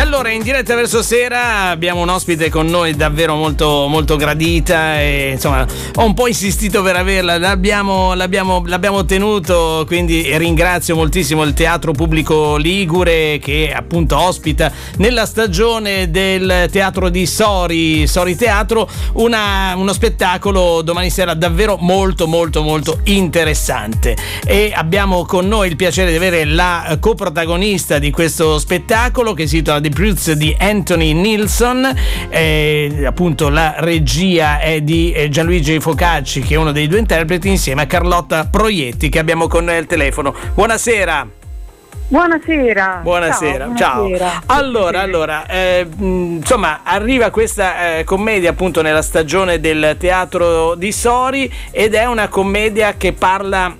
allora in diretta verso sera abbiamo un ospite con noi davvero molto, molto gradita e insomma ho un po' insistito per averla, l'abbiamo, l'abbiamo, l'abbiamo ottenuto, quindi ringrazio moltissimo il Teatro Pubblico Ligure che appunto ospita nella stagione del teatro di Sori, Sori Teatro, una, uno spettacolo domani sera davvero molto molto molto interessante. E abbiamo con noi il piacere di avere la coprotagonista di questo spettacolo che si intitola The Prudes di Anthony Nilsson, eh, appunto la regia è di eh, Gianluigi Focacci che è uno dei due interpreti insieme a Carlotta Proietti che abbiamo con noi al telefono. Buonasera. Buonasera. Buonasera. Ciao. buonasera. Allora, allora eh, insomma, arriva questa eh, commedia appunto nella stagione del teatro di Sori ed è una commedia che parla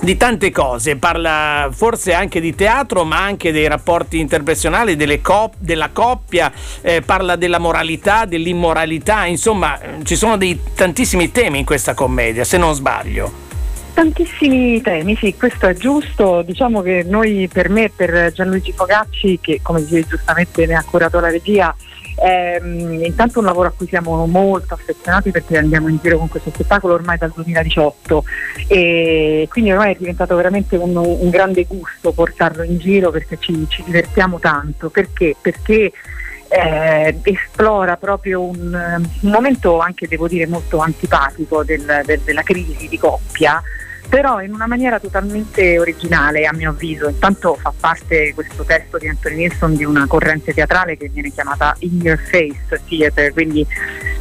di tante cose, parla forse anche di teatro, ma anche dei rapporti interpersonali, cop- della coppia, eh, parla della moralità, dell'immoralità, insomma ci sono dei tantissimi temi in questa commedia, se non sbaglio. Tantissimi temi, sì, questo è giusto. Diciamo che noi, per me, per Gianluigi Fogacci, che come dicevi giustamente ne ha curato la regia, è intanto un lavoro a cui siamo molto affezionati perché andiamo in giro con questo spettacolo ormai dal 2018 e quindi ormai è diventato veramente un, un grande gusto portarlo in giro perché ci, ci divertiamo tanto. Perché? Perché eh, esplora proprio un, un, momento anche devo dire molto antipatico del, del, della crisi di coppia però in una maniera totalmente originale a mio avviso. Intanto fa parte questo testo di Anthony Nilsson di una corrente teatrale che viene chiamata In Your Face Theater, quindi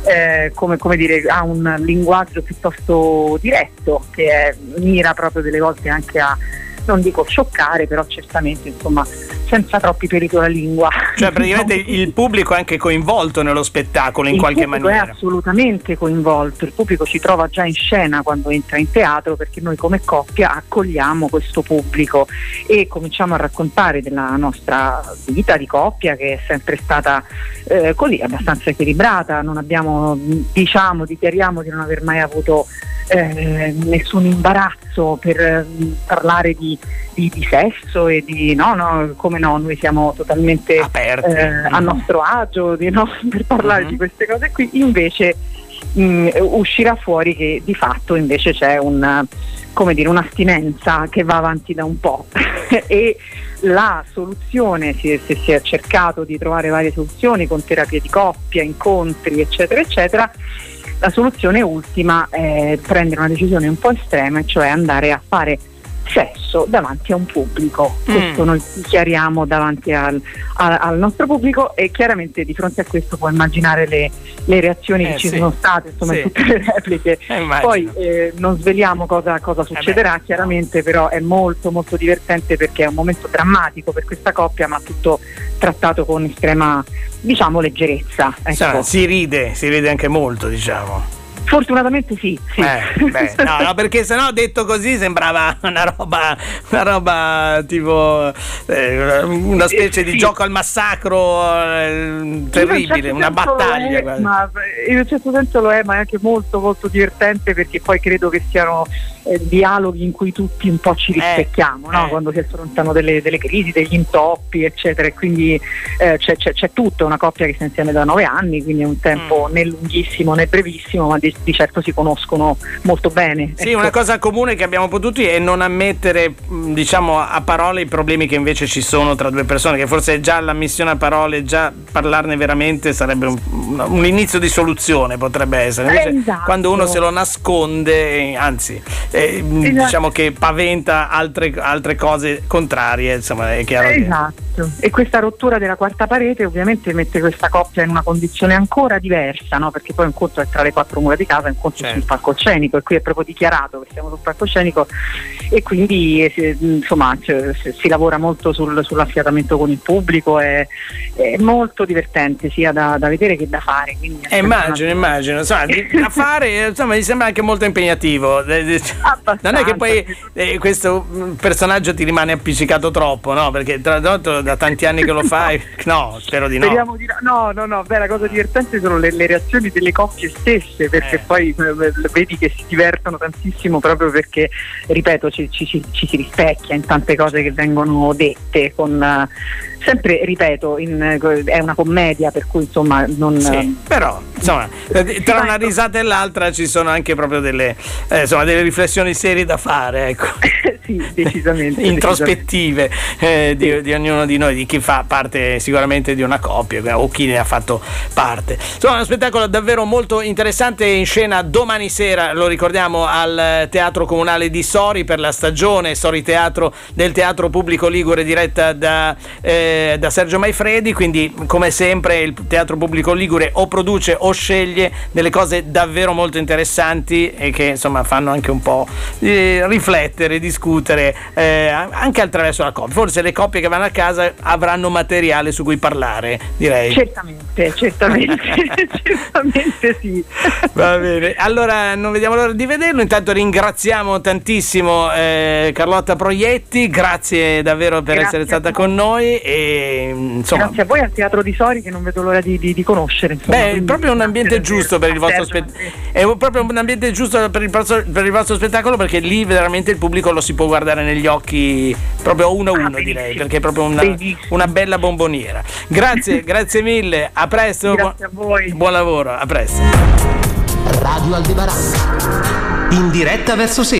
eh, come, come dire, ha un linguaggio piuttosto diretto che è, mira proprio delle volte anche a non dico scioccare, però certamente insomma senza troppi peli sulla lingua. Cioè praticamente il pubblico è anche coinvolto nello spettacolo in il qualche maniera. è assolutamente coinvolto, il pubblico ci trova già in scena quando entra in teatro perché noi come coppia accogliamo questo pubblico e cominciamo a raccontare della nostra vita di coppia che è sempre stata eh, così abbastanza equilibrata, non abbiamo diciamo, dichiariamo di non aver mai avuto eh, nessun imbarazzo per eh, parlare di, di, di, sesso e di no, no, come no, noi siamo totalmente Aperti. Eh, a nostro agio di, no, per parlare uh-huh. di queste cose qui, invece mh, mm, uscirà fuori che di fatto invece c'è un, come dire, un'astinenza che va avanti da un po' e la soluzione, si, si, si è cercato di trovare varie soluzioni con terapie di coppia, incontri eccetera eccetera la soluzione ultima è prendere una decisione un po' estrema, cioè andare a fare sesso davanti a un pubblico. Mm. Questo noi dichiariamo davanti al, al, al, nostro pubblico e chiaramente di fronte a questo puoi immaginare le, le reazioni eh, che ci sì. sono state, insomma sì. tutte le repliche. Eh, Poi eh, non sveliamo cosa, cosa eh succederà, chiaramente però è molto molto divertente perché è un momento drammatico per questa coppia, ma tutto trattato con estrema diciamo leggerezza. Ecco. Sa, si ride, si ride anche molto, diciamo. Fortunatamente sì. sì. Eh, beh, no, no, perché sennò detto così sembrava una roba, una roba tipo eh, una specie di sì. gioco al massacro eh, terribile, certo una battaglia. È, ma in un certo senso lo è, ma è anche molto molto divertente perché poi credo che siano eh, dialoghi in cui tutti un po' ci eh, rispecchiamo, no? quando si affrontano delle, delle, crisi, degli intoppi, eccetera. E quindi eh, c'è, c'è, c'è tutto, una coppia che sta insieme da nove anni, quindi è un tempo mm. né lunghissimo né brevissimo, ma di, di certo si conoscono molto bene. Sì, ecco. una cosa comune che abbiamo potuto è non ammettere diciamo, a parole i problemi che invece ci sono tra due persone, che forse già l'ammissione a parole, già parlarne veramente sarebbe un, un inizio di soluzione, potrebbe essere. Invece, esatto. Quando uno se lo nasconde, anzi, eh, esatto. diciamo che paventa altre, altre, cose contrarie, insomma, è chiaro. Esatto. Che... E questa rottura della quarta parete ovviamente mette questa coppia in una condizione ancora diversa, no? perché poi un conto è tra le quattro mura di casa, un conto certo. sul palcoscenico e qui è proprio dichiarato che siamo sul palcoscenico e quindi eh, insomma cioè, si lavora molto sul, sull'affiatamento con il pubblico, è, è molto divertente sia da, da, vedere che da fare. Eh, immagino, immagino, insomma, da fare insomma, mi sembra anche molto impegnativo. Non è che poi eh, questo personaggio ti rimane appiccicato troppo, no? Perché tra l'altro da tanti anni che lo fai, no, spero di no. Di, no, no, no, beh, la cosa divertente sono le, le reazioni delle coppie stesse, perché eh. poi eh, vedi che si divertono tantissimo proprio perché, ripeto, ci, ci, ci, ci si rispecchia in tante cose che vengono dette con sempre ripeto in, è una commedia per cui insomma non sì, però insomma tra una risata e l'altra ci sono anche proprio delle, eh, insomma, delle riflessioni serie da fare ecco. sì decisamente introspettive eh, di, sì. di, ognuno di noi di chi fa parte sicuramente di una coppia o chi ne ha fatto parte insomma uno spettacolo davvero molto interessante in scena domani sera lo ricordiamo al Teatro Comunale di Sori per la stagione Sori Teatro del Teatro Pubblico Ligure diretta da eh, da Sergio Maifredi, quindi come sempre il Teatro Pubblico Ligure o produce o sceglie delle cose davvero molto interessanti e che insomma fanno anche un po' eh, riflettere, discutere eh, anche attraverso la coppia. Forse le coppie che vanno a casa avranno materiale su cui parlare, direi. Certamente, certamente, certamente sì. Va bene, allora non vediamo l'ora di vederlo, intanto ringraziamo tantissimo eh, Carlotta Proietti, grazie davvero per grazie essere stata con noi. E insomma, Grazie a voi al Teatro di Sori che non vedo l'ora di, di, di conoscere. Insomma, beh, è proprio un ambiente giusto per il vostro spettacolo. È proprio un ambiente giusto per il, vostro spettacolo perché lì veramente il pubblico lo si può guardare negli occhi proprio uno a uno ah, direi, perché è proprio una, una bella bomboniera. Grazie, grazie mille, a presto. Grazie a voi. Buon lavoro, a presto. Radio Aldebaran. In diretta verso sé.